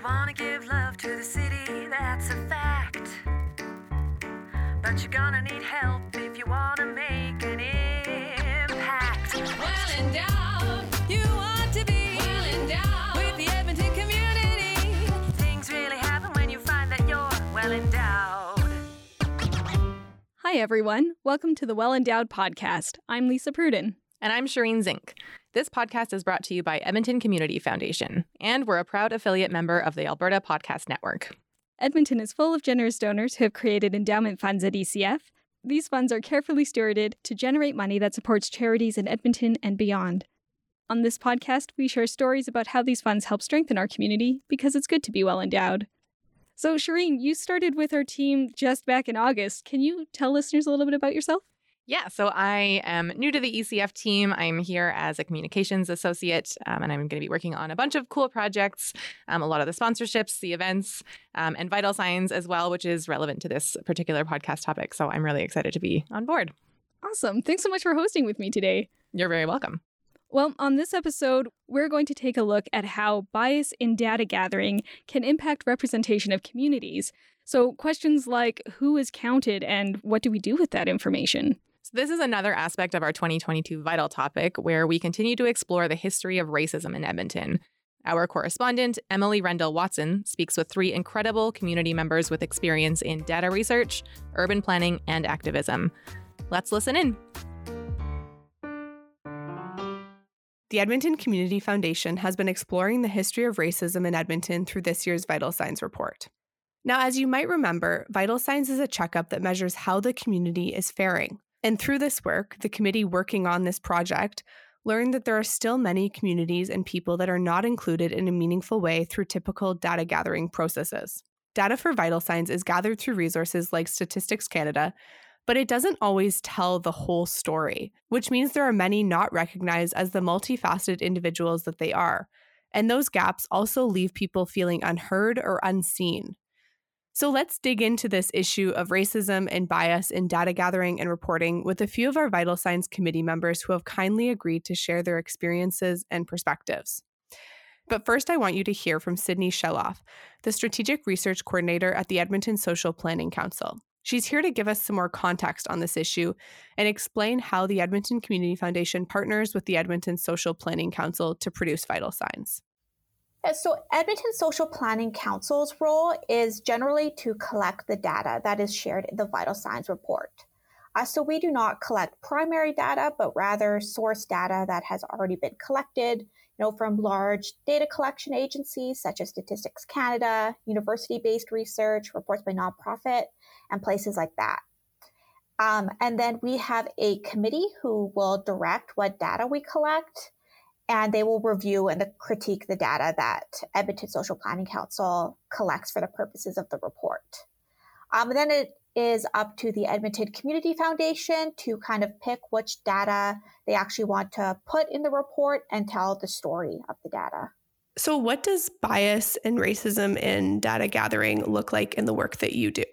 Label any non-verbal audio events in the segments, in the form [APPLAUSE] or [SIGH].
You wanna give love to the city, that's a fact. But you're gonna need help if you wanna make an impact. Well endowed, you want to be well endowed with the Edmonton community. Things really happen when you find that you're well endowed. Hi, everyone. Welcome to the Well Endowed Podcast. I'm Lisa Pruden. And I'm Shireen Zink. This podcast is brought to you by Edmonton Community Foundation, and we're a proud affiliate member of the Alberta Podcast Network. Edmonton is full of generous donors who have created endowment funds at ECF. These funds are carefully stewarded to generate money that supports charities in Edmonton and beyond. On this podcast, we share stories about how these funds help strengthen our community because it's good to be well endowed. So, Shireen, you started with our team just back in August. Can you tell listeners a little bit about yourself? Yeah, so I am new to the ECF team. I'm here as a communications associate, um, and I'm going to be working on a bunch of cool projects, um, a lot of the sponsorships, the events, um, and vital signs as well, which is relevant to this particular podcast topic. So I'm really excited to be on board. Awesome. Thanks so much for hosting with me today. You're very welcome. Well, on this episode, we're going to take a look at how bias in data gathering can impact representation of communities. So, questions like who is counted and what do we do with that information? This is another aspect of our 2022 Vital topic where we continue to explore the history of racism in Edmonton. Our correspondent, Emily Rendell Watson, speaks with three incredible community members with experience in data research, urban planning, and activism. Let's listen in. The Edmonton Community Foundation has been exploring the history of racism in Edmonton through this year's Vital Signs report. Now, as you might remember, Vital Signs is a checkup that measures how the community is faring. And through this work, the committee working on this project learned that there are still many communities and people that are not included in a meaningful way through typical data gathering processes. Data for Vital Signs is gathered through resources like Statistics Canada, but it doesn't always tell the whole story, which means there are many not recognized as the multifaceted individuals that they are. And those gaps also leave people feeling unheard or unseen. So let's dig into this issue of racism and bias in data gathering and reporting with a few of our Vital Signs committee members who have kindly agreed to share their experiences and perspectives. But first, I want you to hear from Sydney Sheloff, the Strategic Research Coordinator at the Edmonton Social Planning Council. She's here to give us some more context on this issue and explain how the Edmonton Community Foundation partners with the Edmonton Social Planning Council to produce vital signs. So, Edmonton Social Planning Council's role is generally to collect the data that is shared in the Vital Signs report. Uh, so, we do not collect primary data, but rather source data that has already been collected, you know, from large data collection agencies such as Statistics Canada, university-based research, reports by nonprofit, and places like that. Um, and then we have a committee who will direct what data we collect and they will review and critique the data that Edmonton Social Planning Council collects for the purposes of the report. Um, and then it is up to the Edmonton Community Foundation to kind of pick which data they actually want to put in the report and tell the story of the data. So, what does bias and racism in data gathering look like in the work that you do?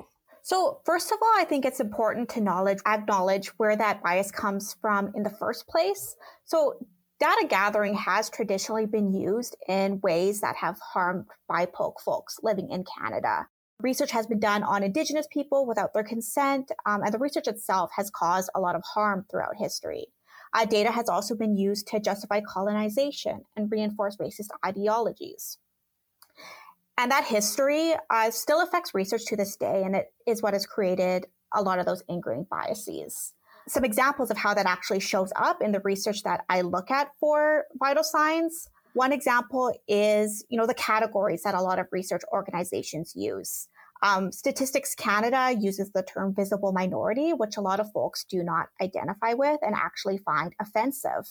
So, first of all, I think it's important to knowledge, acknowledge where that bias comes from in the first place. So, Data gathering has traditionally been used in ways that have harmed BIPOC folks living in Canada. Research has been done on Indigenous people without their consent, um, and the research itself has caused a lot of harm throughout history. Uh, data has also been used to justify colonization and reinforce racist ideologies. And that history uh, still affects research to this day, and it is what has created a lot of those ingrained biases some examples of how that actually shows up in the research that I look at for vital signs. One example is, you know, the categories that a lot of research organizations use. Um, Statistics Canada uses the term visible minority, which a lot of folks do not identify with and actually find offensive.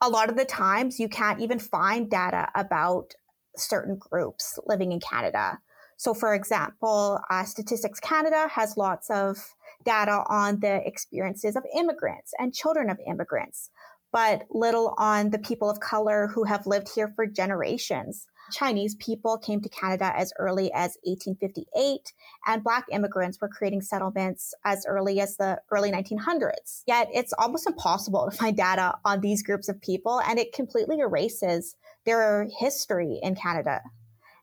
A lot of the times, you can't even find data about certain groups living in Canada. So, for example, uh, Statistics Canada has lots of data on the experiences of immigrants and children of immigrants, but little on the people of color who have lived here for generations. Chinese people came to Canada as early as 1858, and Black immigrants were creating settlements as early as the early 1900s. Yet it's almost impossible to find data on these groups of people, and it completely erases their history in Canada.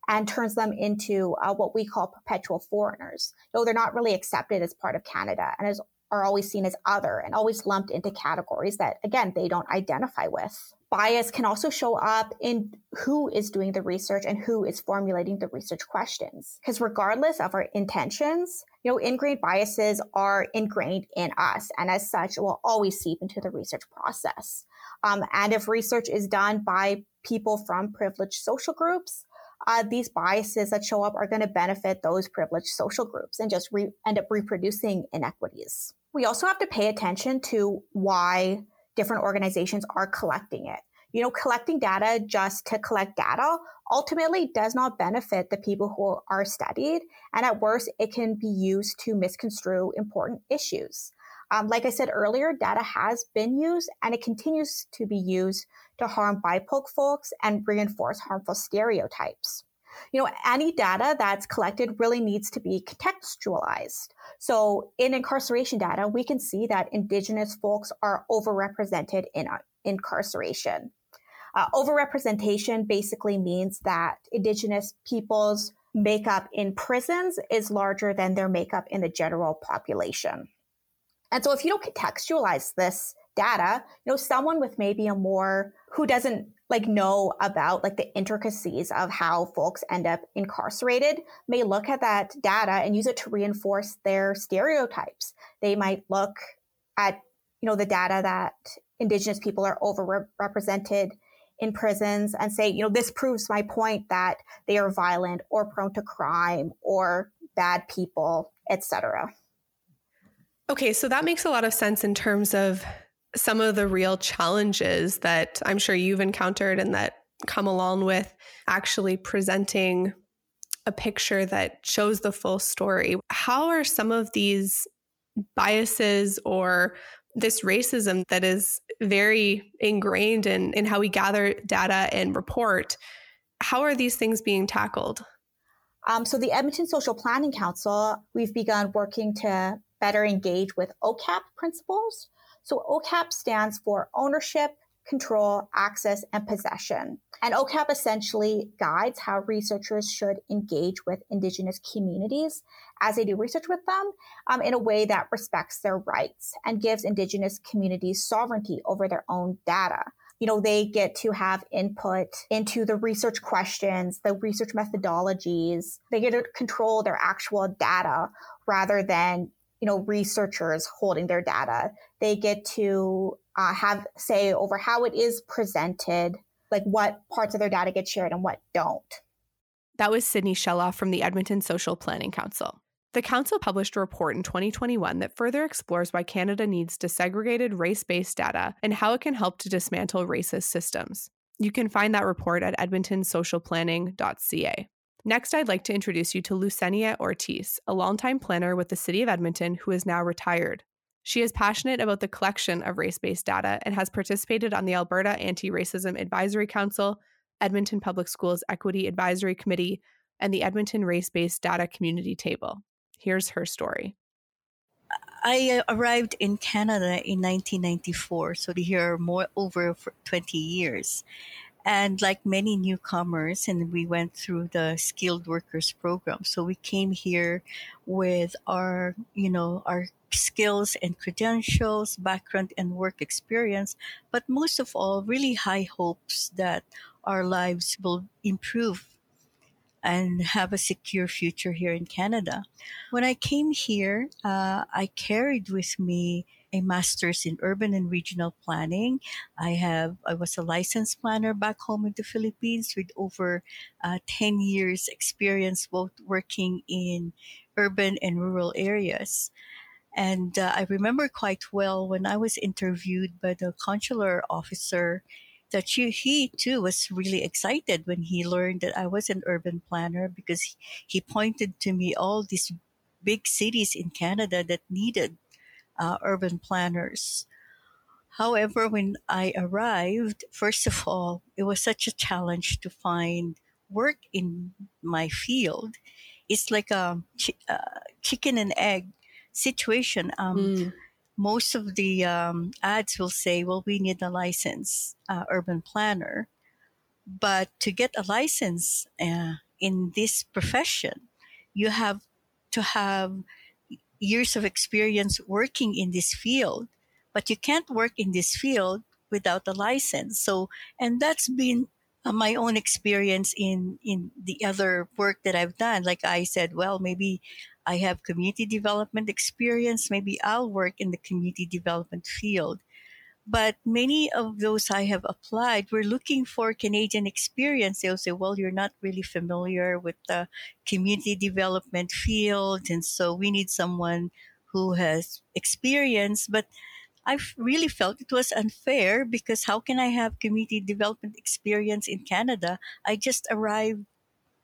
And turns them into uh, what we call perpetual foreigners. Though they're not really accepted as part of Canada and is, are always seen as other and always lumped into categories that, again, they don't identify with. Bias can also show up in who is doing the research and who is formulating the research questions. Because regardless of our intentions, you know, ingrained biases are ingrained in us and as such will always seep into the research process. Um, and if research is done by people from privileged social groups, uh, these biases that show up are going to benefit those privileged social groups and just re- end up reproducing inequities. We also have to pay attention to why different organizations are collecting it. You know, collecting data just to collect data ultimately does not benefit the people who are studied. And at worst, it can be used to misconstrue important issues. Um, like I said earlier, data has been used and it continues to be used to harm BIPOC folks and reinforce harmful stereotypes. You know, any data that's collected really needs to be contextualized. So in incarceration data, we can see that Indigenous folks are overrepresented in uh, incarceration. Uh, overrepresentation basically means that Indigenous peoples' makeup in prisons is larger than their makeup in the general population. And so if you don't contextualize this data, you know, someone with maybe a more who doesn't like know about like the intricacies of how folks end up incarcerated may look at that data and use it to reinforce their stereotypes. They might look at, you know, the data that indigenous people are overrepresented in prisons and say, you know, this proves my point that they are violent or prone to crime or bad people, etc. Okay, so that makes a lot of sense in terms of some of the real challenges that I'm sure you've encountered and that come along with actually presenting a picture that shows the full story. How are some of these biases or this racism that is very ingrained in, in how we gather data and report, how are these things being tackled? Um, so, the Edmonton Social Planning Council, we've begun working to better engage with OCAP principles. So OCAP stands for ownership, control, access, and possession. And OCAP essentially guides how researchers should engage with Indigenous communities as they do research with them um, in a way that respects their rights and gives Indigenous communities sovereignty over their own data. You know, they get to have input into the research questions, the research methodologies. They get to control their actual data rather than you know, researchers holding their data. They get to uh, have say over how it is presented, like what parts of their data get shared and what don't. That was Sydney Sheloff from the Edmonton Social Planning Council. The council published a report in 2021 that further explores why Canada needs disaggregated race based data and how it can help to dismantle racist systems. You can find that report at edmontonsocialplanning.ca. Next, I'd like to introduce you to Lucenia Ortiz, a longtime planner with the City of Edmonton who is now retired. She is passionate about the collection of race based data and has participated on the Alberta Anti Racism Advisory Council, Edmonton Public Schools Equity Advisory Committee, and the Edmonton Race Based Data Community Table. Here's her story. I uh, arrived in Canada in 1994, so here more over 20 years. And like many newcomers, and we went through the skilled workers program. So we came here with our, you know, our skills and credentials, background and work experience, but most of all, really high hopes that our lives will improve and have a secure future here in Canada. When I came here, uh, I carried with me a master's in urban and regional planning. I have I was a licensed planner back home in the Philippines with over uh, 10 years experience both working in urban and rural areas. And uh, I remember quite well when I was interviewed by the consular officer that she, he too was really excited when he learned that I was an urban planner because he, he pointed to me all these big cities in Canada that needed uh, urban planners. However, when I arrived, first of all, it was such a challenge to find work in my field. It's like a chi- uh, chicken and egg situation. Um, mm. Most of the um, ads will say, well, we need a licensed uh, urban planner. But to get a license uh, in this profession, you have to have years of experience working in this field, but you can't work in this field without a license. So, and that's been uh, my own experience in in the other work that I've done. Like I said, well, maybe I have community development experience. Maybe I'll work in the community development field. But many of those I have applied were looking for Canadian experience. They'll say, well, you're not really familiar with the community development field. And so we need someone who has experience. But I really felt it was unfair because how can I have community development experience in Canada? I just arrived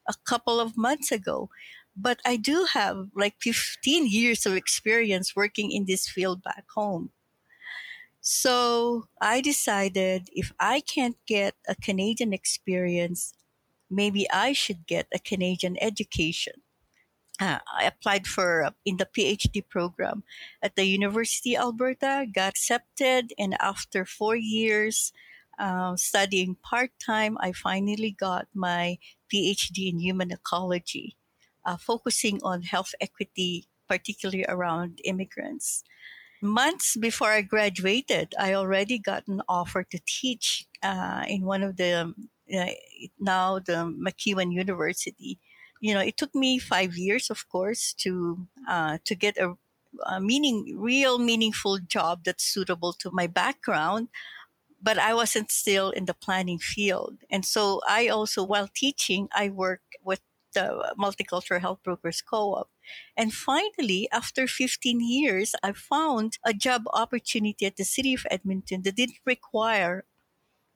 a couple of months ago. But I do have like 15 years of experience working in this field back home. So I decided if I can't get a Canadian experience, maybe I should get a Canadian education. Uh, I applied for uh, in the PhD program at the University of Alberta, got accepted, and after four years uh, studying part time, I finally got my PhD in human ecology, uh, focusing on health equity, particularly around immigrants months before I graduated, I already got an offer to teach uh, in one of the uh, now the MacEwan University. You know, it took me five years, of course, to uh, to get a, a meaning, real meaningful job that's suitable to my background. But I wasn't still in the planning field, and so I also, while teaching, I work with the Multicultural Health Brokers Co-op. And finally, after 15 years, I found a job opportunity at the city of Edmonton that didn't require,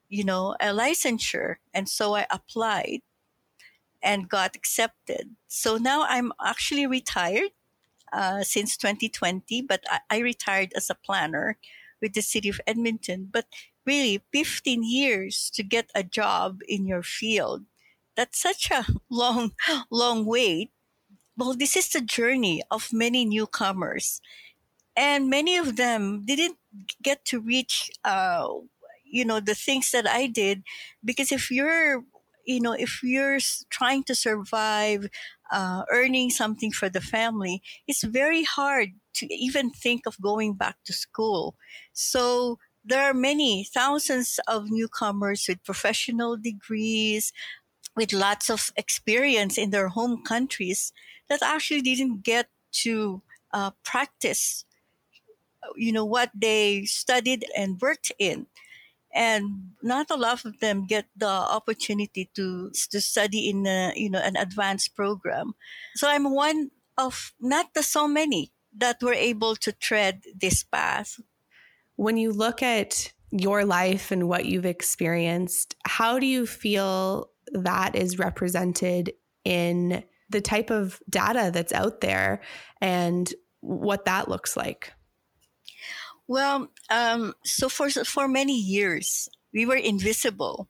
you know, a licensure. And so I applied and got accepted. So now I'm actually retired uh, since 2020, but I, I retired as a planner with the city of Edmonton. But really, 15 years to get a job in your field that's such a [LAUGHS] long, long wait. Well, this is the journey of many newcomers, and many of them didn't get to reach, uh, you know, the things that I did, because if you're, you know, if you're trying to survive, uh, earning something for the family, it's very hard to even think of going back to school. So there are many thousands of newcomers with professional degrees, with lots of experience in their home countries that actually didn't get to uh, practice you know what they studied and worked in. And not a lot of them get the opportunity to to study in a, you know an advanced program. So i'm one of not the so many that were able to tread this path. When you look at your life and what you've experienced how do you feel that is represented in the type of data that's out there and what that looks like? Well, um, so for for many years we were invisible.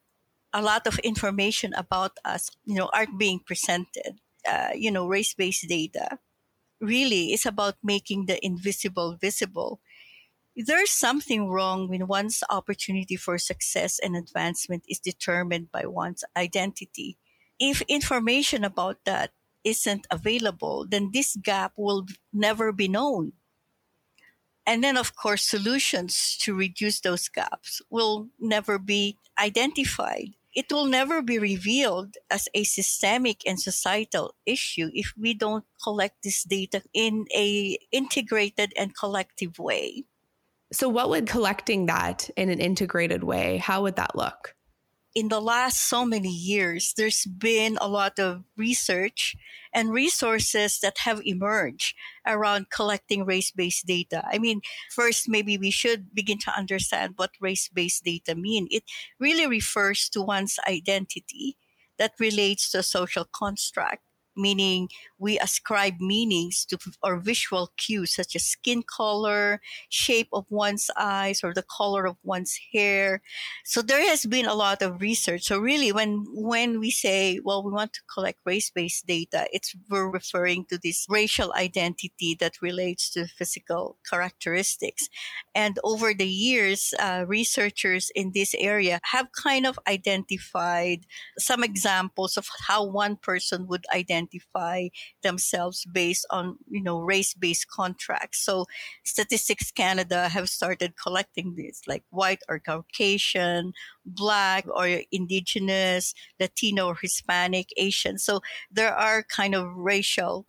A lot of information about us, you know, aren't being presented. Uh, you know, race-based data really is about making the invisible visible there's something wrong when one's opportunity for success and advancement is determined by one's identity. If information about that isn't available, then this gap will never be known. And then, of course, solutions to reduce those gaps will never be identified. It will never be revealed as a systemic and societal issue if we don't collect this data in a integrated and collective way. So, what would collecting that in an integrated way, how would that look? In the last so many years, there's been a lot of research and resources that have emerged around collecting race based data. I mean, first, maybe we should begin to understand what race based data mean. It really refers to one's identity that relates to a social construct meaning we ascribe meanings to or visual cues such as skin color, shape of one's eyes, or the color of one's hair. So there has been a lot of research. So really, when when we say, well, we want to collect race-based data, it's we're referring to this racial identity that relates to physical characteristics. And over the years, uh, researchers in this area have kind of identified some examples of how one person would identify themselves based on you know race-based contracts so statistics canada have started collecting this like white or caucasian black or indigenous latino or hispanic asian so there are kind of racial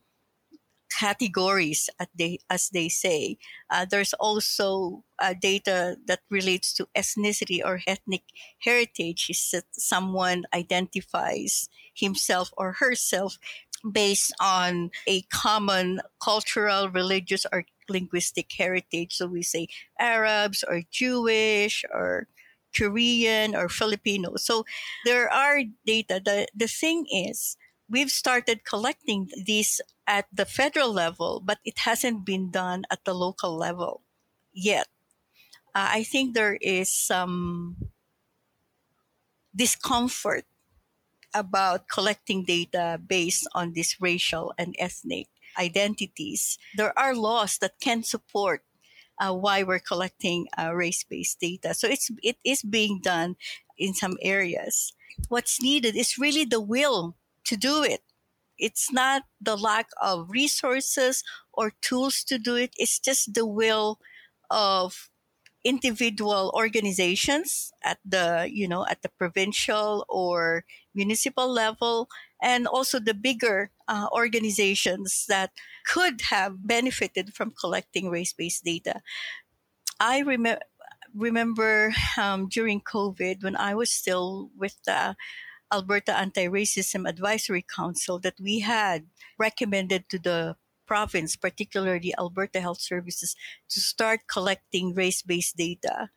categories as they, as they say. Uh, there's also uh, data that relates to ethnicity or ethnic heritage. Is that someone identifies himself or herself based on a common cultural, religious, or linguistic heritage. So we say Arabs or Jewish or Korean or Filipino. So there are data. The, the thing is, we've started collecting these at the federal level, but it hasn't been done at the local level yet. Uh, I think there is some discomfort about collecting data based on these racial and ethnic identities. There are laws that can support uh, why we're collecting uh, race-based data. So it's it is being done in some areas. What's needed is really the will to do it. It's not the lack of resources or tools to do it. It's just the will of individual organizations at the you know at the provincial or municipal level and also the bigger uh, organizations that could have benefited from collecting race-based data. I remember remember um, during covid when i was still with the alberta anti-racism advisory council that we had recommended to the province, particularly Alberta Health Services, to start collecting race based data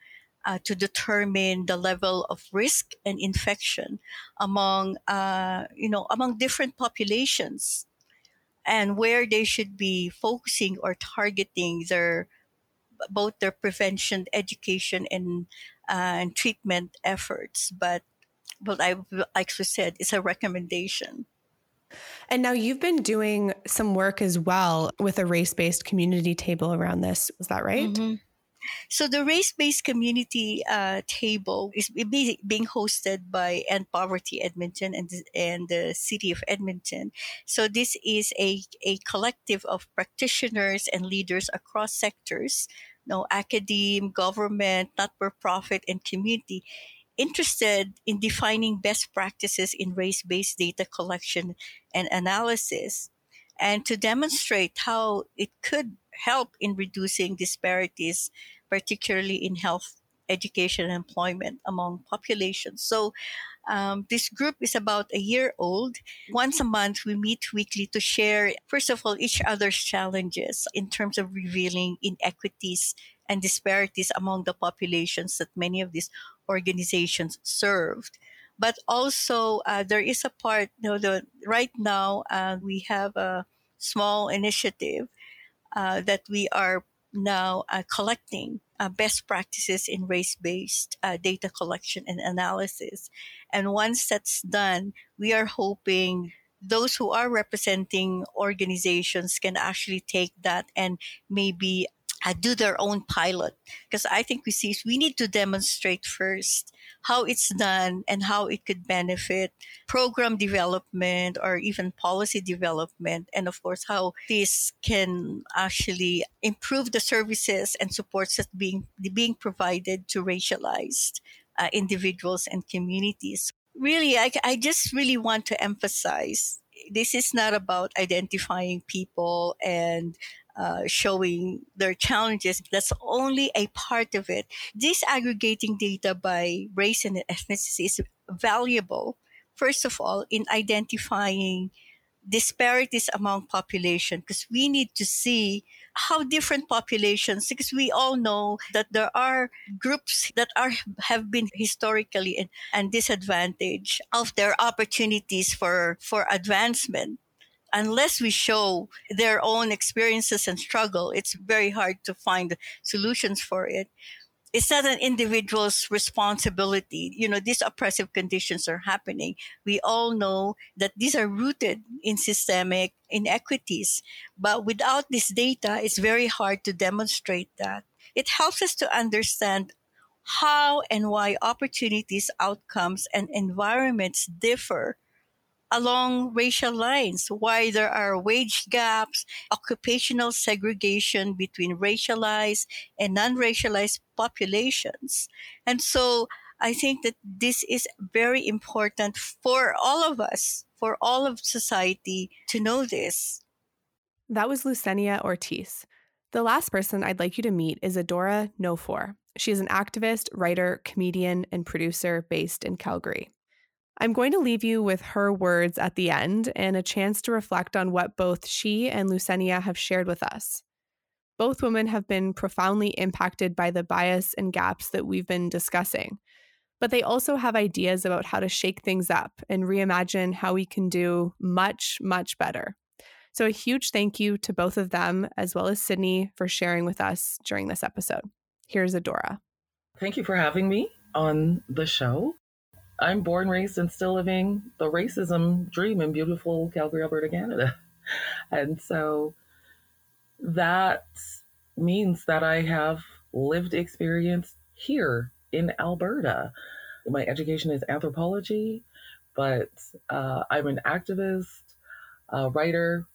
uh, to determine the level of risk and infection among, uh, you know, among different populations and where they should be focusing or targeting their both their prevention, education, and, uh, and treatment efforts. But what I like we said is a recommendation. And now you've been doing some work as well with a race based community table around this. Is that right? Mm-hmm. So the race-based community uh, table is being hosted by End Poverty Edmonton and, and the City of Edmonton. So this is a, a collective of practitioners and leaders across sectors, you know, academe, government, not-for-profit, and community interested in defining best practices in race based data collection and analysis, and to demonstrate how it could help in reducing disparities, particularly in health, education, and employment among populations. So, um, this group is about a year old. Once a month, we meet weekly to share, first of all, each other's challenges in terms of revealing inequities and disparities among the populations that many of these organizations served. But also, uh, there is a part, you know, the, right now uh, we have a small initiative uh, that we are now uh, collecting uh, best practices in race based uh, data collection and analysis. And once that's done, we are hoping those who are representing organizations can actually take that and maybe uh, do their own pilot. Because I think we see we need to demonstrate first how it's done and how it could benefit program development or even policy development and of course how this can actually improve the services and supports that being being provided to racialized uh, individuals and communities. Really I, I just really want to emphasize this is not about identifying people and uh, showing their challenges. That's only a part of it. Disaggregating data by race and ethnicity is valuable, first of all, in identifying disparities among population because we need to see how different populations because we all know that there are groups that are have been historically and disadvantaged of their opportunities for for advancement unless we show their own experiences and struggle, it's very hard to find solutions for it. It's not an individual's responsibility. You know, these oppressive conditions are happening. We all know that these are rooted in systemic inequities. But without this data, it's very hard to demonstrate that. It helps us to understand how and why opportunities, outcomes, and environments differ along racial lines, why there are wage gaps, occupational segregation between racialized and non racialized populations. And so I think that this is very important for all of us, for all of society to know this. That was Lucenia Ortiz. The last person I'd like you to meet is Adora Nofor. She is an activist, writer, comedian, and producer based in Calgary. I'm going to leave you with her words at the end and a chance to reflect on what both she and Lucenia have shared with us. Both women have been profoundly impacted by the bias and gaps that we've been discussing, but they also have ideas about how to shake things up and reimagine how we can do much, much better. So, a huge thank you to both of them, as well as Sydney, for sharing with us during this episode. Here's Adora. Thank you for having me on the show. I'm born, raised, and still living the racism dream in beautiful Calgary, Alberta, Canada. [LAUGHS] And so that means that I have lived experience here in Alberta. My education is anthropology, but uh, I'm an activist, a writer,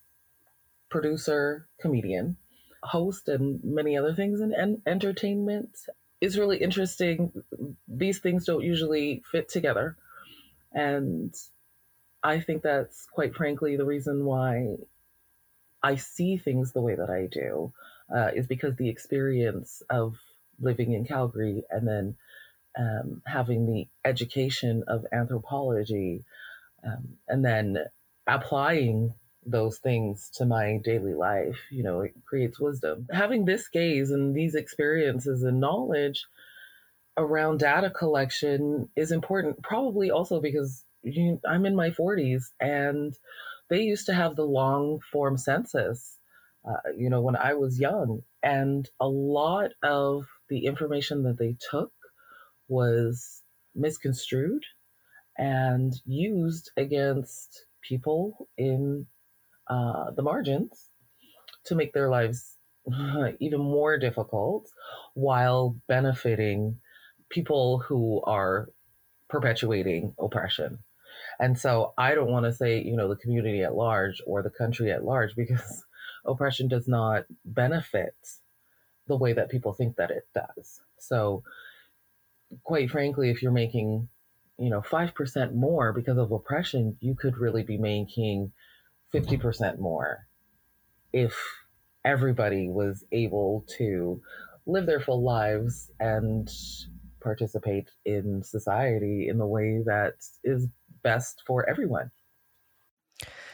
producer, comedian, host, and many other things in en- entertainment is really interesting. These things don't usually fit together. And I think that's quite frankly the reason why I see things the way that I do, uh, is because the experience of living in Calgary and then um, having the education of anthropology um, and then applying those things to my daily life. You know, it creates wisdom. Having this gaze and these experiences and knowledge around data collection is important, probably also because you, I'm in my 40s and they used to have the long form census, uh, you know, when I was young. And a lot of the information that they took was misconstrued and used against people in uh, the margins to make their lives [LAUGHS] even more difficult while benefiting people who are perpetuating oppression. And so I don't want to say, you know, the community at large or the country at large [LAUGHS] because oppression does not benefit the way that people think that it does. So quite frankly, if you're making, you know, 5% more because of oppression, you could really be making 50% more if everybody was able to live their full lives and participate in society in the way that is best for everyone.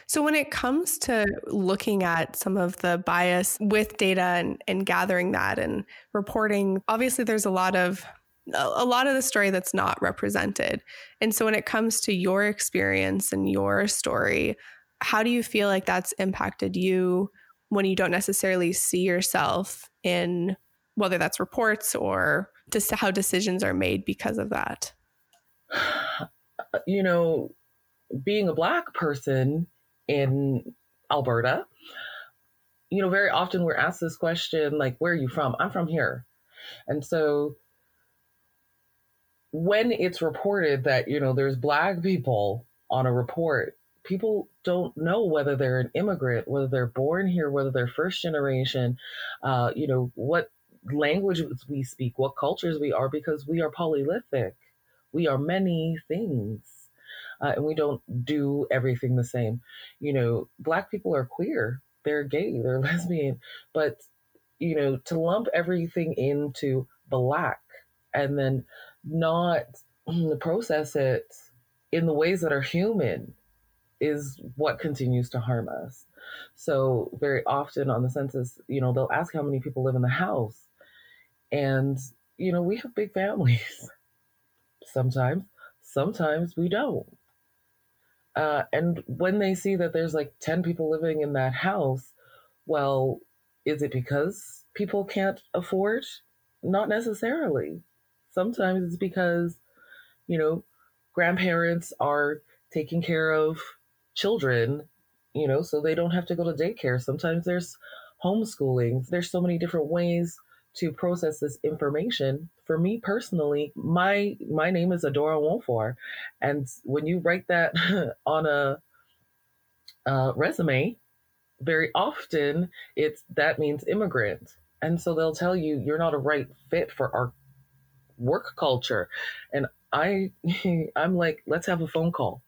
So, when it comes to looking at some of the bias with data and, and gathering that and reporting, obviously there's a lot of a lot of the story that's not represented. And so when it comes to your experience and your story, how do you feel like that's impacted you when you don't necessarily see yourself in whether that's reports or just how decisions are made because of that? [SIGHS] You know, being a Black person in Alberta, you know, very often we're asked this question like, where are you from? I'm from here. And so when it's reported that, you know, there's Black people on a report, people don't know whether they're an immigrant, whether they're born here, whether they're first generation, uh, you know, what languages we speak, what cultures we are, because we are polylithic. We are many things. Uh, and we don't do everything the same. You know, Black people are queer, they're gay, they're [LAUGHS] lesbian, but, you know, to lump everything into Black and then not [CLEARS THROAT] process it in the ways that are human is what continues to harm us. So very often on the census, you know, they'll ask how many people live in the house. And, you know, we have big families. [LAUGHS] sometimes, sometimes we don't. Uh, and when they see that there's like 10 people living in that house, well, is it because people can't afford? Not necessarily. Sometimes it's because, you know, grandparents are taking care of children, you know, so they don't have to go to daycare. Sometimes there's homeschooling. There's so many different ways to process this information. For me personally, my my name is Adora Nofor, and when you write that [LAUGHS] on a, a resume, very often it's that means immigrant, and so they'll tell you you're not a right fit for our work culture, and I [LAUGHS] I'm like let's have a phone call.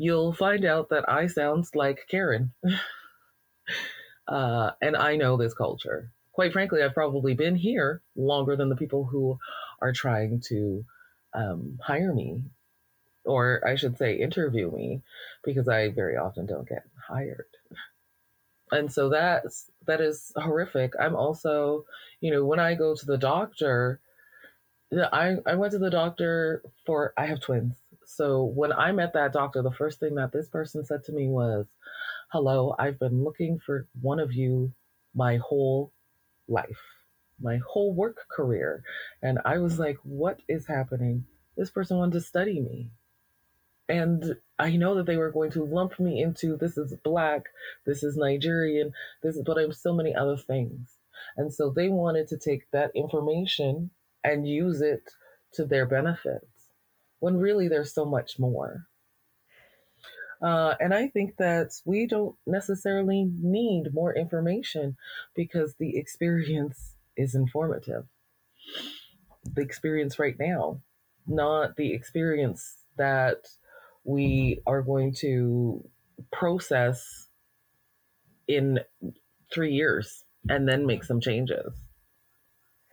You'll find out that I sound like Karen. [SIGHS] uh, and I know this culture quite frankly, I've probably been here longer than the people who are trying to um, hire me, or I should say, interview me, because I very often don't get hired. And so that's that is horrific. I'm also, you know, when I go to the doctor, I I went to the doctor for I have twins. So when I met that doctor, the first thing that this person said to me was, "Hello, I've been looking for one of you my whole life, my whole work career. And I was like, what is happening? This person wanted to study me. And I know that they were going to lump me into this is black, this is Nigerian, this is, but I'm so many other things. And so they wanted to take that information and use it to their benefits when really there's so much more. Uh, and I think that we don't necessarily need more information because the experience [LAUGHS] is informative. The experience right now, not the experience that we are going to process in three years and then make some changes.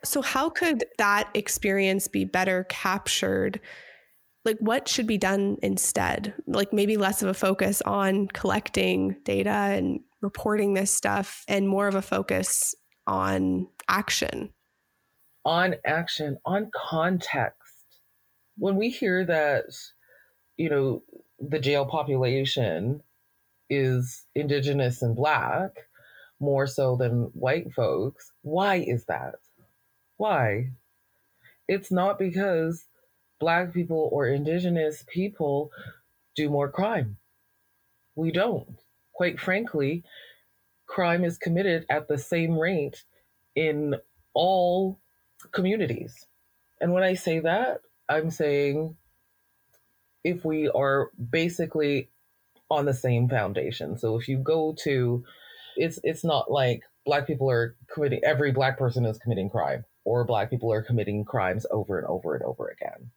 So, how could that experience be better captured like what should be done instead? Like maybe less of a focus on collecting data and reporting this stuff and more of a focus on action. On action on context. When we hear that you know the jail population is indigenous and black more so than white folks why is that? Why? It's not because black people or indigenous people do more crime. We don't. Quite frankly, crime is committed at the same rate in all communities. And when I say that, I'm saying if we are basically on the same foundation. So if you go to it's it's not like black people are committing every black person is committing crime or black people are committing crimes over and over and over again.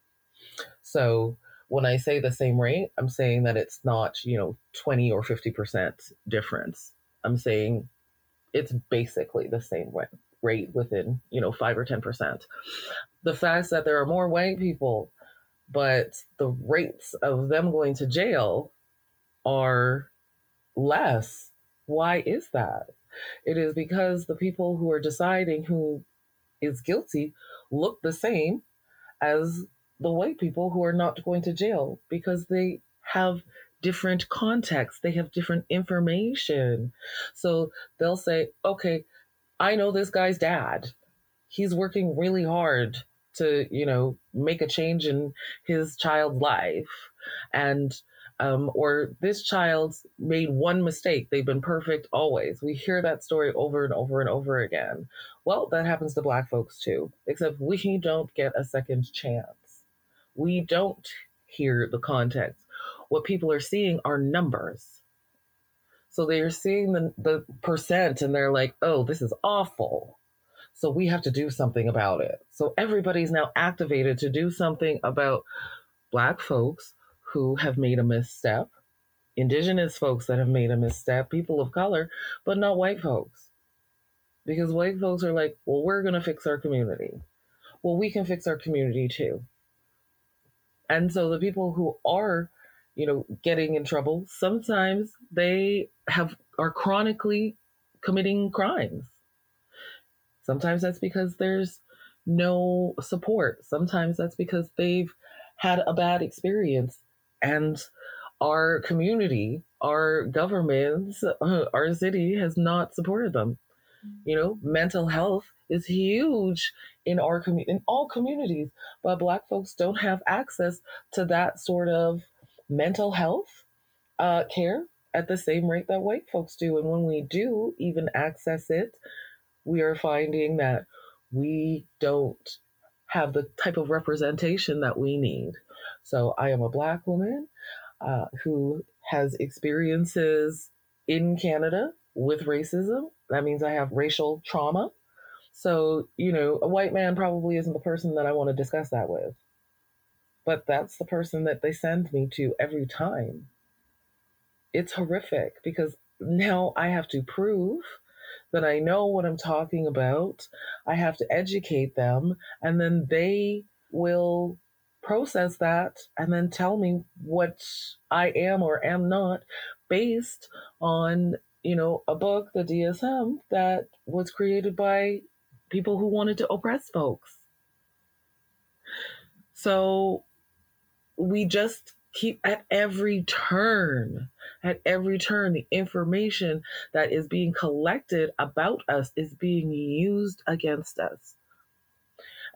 So when I say the same rate, I'm saying that it's not, you know, 20 or 50% difference. I'm saying it's basically the same rate within, you know, 5 or 10%. The fact that there are more white people, but the rates of them going to jail are less. Why is that? It is because the people who are deciding who is guilty look the same as the white people who are not going to jail because they have different contexts, they have different information. So they'll say, okay, I know this guy's dad. He's working really hard to, you know, make a change in his child's life. And um, or this child's made one mistake. They've been perfect always. We hear that story over and over and over again. Well, that happens to Black folks too, except we don't get a second chance we don't hear the context. What people are seeing are numbers. So they are seeing the, the percent and they're like, oh, this is awful. So we have to do something about it. So everybody's now activated to do something about Black folks who have made a misstep, Indigenous folks that have made a misstep, people of color, but not white folks. Because white folks are like, well, we're going to fix our community. Well, we can fix our community too. And so the people who are, you know, getting in trouble, sometimes they have are chronically committing crimes. Sometimes that's because there's no support. Sometimes that's because they've had a bad experience. And our community, our governments, uh, our city has not supported them. You know, mental health is huge in our community, in all communities, but Black folks don't have access to that sort of mental health uh, care at the same rate that white folks do. And when we do even access it, we are finding that we don't have the type of representation that we need. So I am a Black woman uh, who has experiences in Canada with racism. That means I have racial trauma. So, you know, a white man probably isn't the person that I want to discuss that with. But that's the person that they send me to every time. It's horrific because now I have to prove that I know what I'm talking about. I have to educate them, and then they will process that and then tell me what I am or am not based on, you know, a book, the DSM, that was created by people who wanted to oppress folks. So we just keep at every turn, at every turn, the information that is being collected about us is being used against us.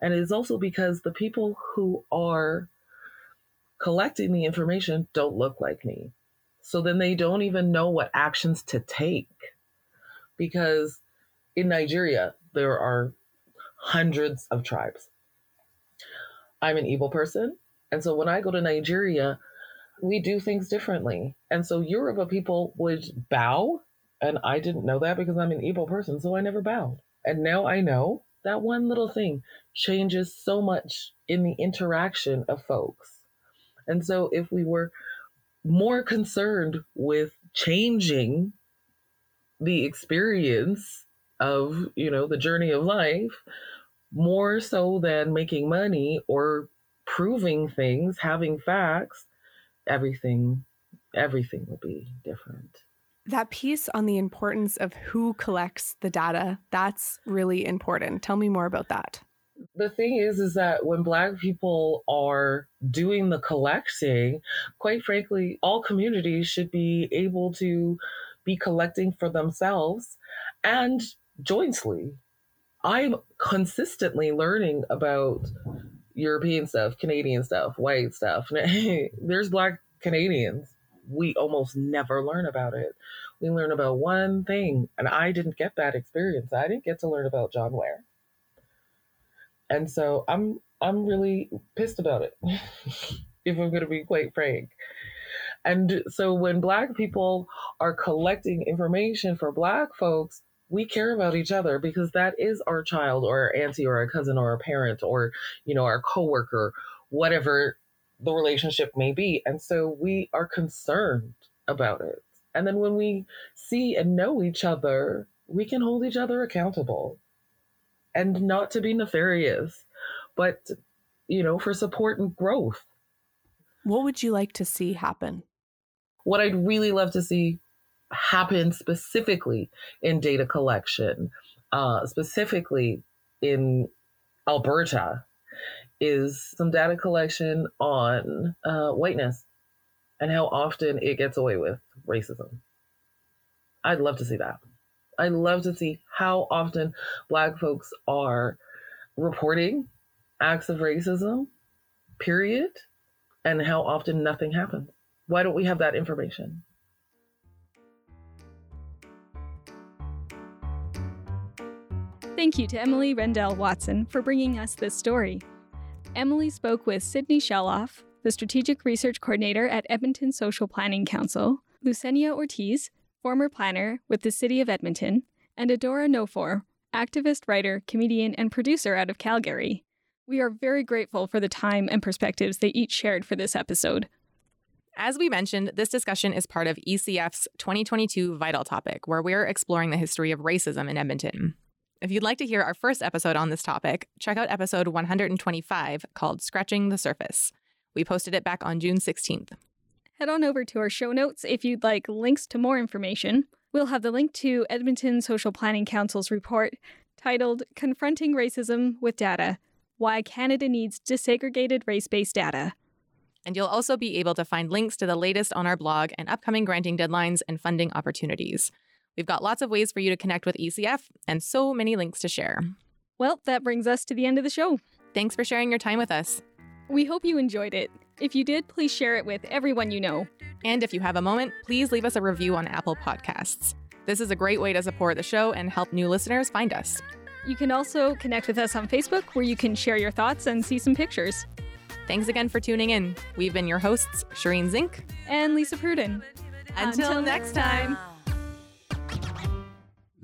And it is also because the people who are collecting the information don't look like me. So then they don't even know what actions to take. Because in Nigeria, there are hundreds of tribes. I'm an Igbo person. And so when I go to Nigeria, we do things differently. And so Yoruba people would bow. And I didn't know that because I'm an Igbo person. So I never bowed. And now I know that one little thing changes so much in the interaction of folks. And so if we were more concerned with changing the experience of, you know, the journey of life, more so than making money or proving things, having facts, everything everything will be different. That piece on the importance of who collects the data, that's really important. Tell me more about that. The thing is is that when black people are doing the collecting, quite frankly, all communities should be able to be collecting for themselves and jointly. I'm consistently learning about European stuff, Canadian stuff, white stuff. [LAUGHS] There's black Canadians. We almost never learn about it. We learn about one thing, and I didn't get that experience. I didn't get to learn about John Ware. And so I'm I'm really pissed about it, [LAUGHS] if I'm gonna be quite frank. And so when black people are collecting information for black folks, we care about each other because that is our child or our auntie or our cousin or our parent or you know our coworker whatever the relationship may be. And so we are concerned about it. And then when we see and know each other we can hold each other accountable and not to be nefarious but you know for support and growth what would you like to see happen what i'd really love to see happen specifically in data collection, uh, specifically in Alberta, is some data collection on uh, whiteness and how often it gets away with racism. I'd love to see that. I'd love to see how often Black folks are reporting acts of racism, period, and how often nothing happens. Why don't we have that information? Thank you to Emily Rendell Watson for bringing us this story. Emily spoke with Sydney Sheloff, the Strategic Research Coordinator at Edmonton Social Planning Council, Lucenia Ortiz, former planner with the City of Edmonton, and Adora Nofor, activist, writer, comedian, and producer out of Calgary. We are very grateful for the time and perspectives they each shared for this episode. As we mentioned, this discussion is part of ECF's 2022 Vital Topic, where we're exploring the history of racism in Edmonton. If you'd like to hear our first episode on this topic, check out episode 125 called Scratching the Surface. We posted it back on June 16th. Head on over to our show notes if you'd like links to more information. We'll have the link to Edmonton Social Planning Council's report titled Confronting Racism with Data Why Canada Needs Disaggregated Race Based Data. And you'll also be able to find links to the latest on our blog and upcoming granting deadlines and funding opportunities. We've got lots of ways for you to connect with ECF and so many links to share. Well, that brings us to the end of the show. Thanks for sharing your time with us. We hope you enjoyed it. If you did, please share it with everyone you know. And if you have a moment, please leave us a review on Apple Podcasts. This is a great way to support the show and help new listeners find us. You can also connect with us on Facebook, where you can share your thoughts and see some pictures. Thanks again for tuning in. We've been your hosts, Shireen Zink. And Lisa Pruden. Until next time.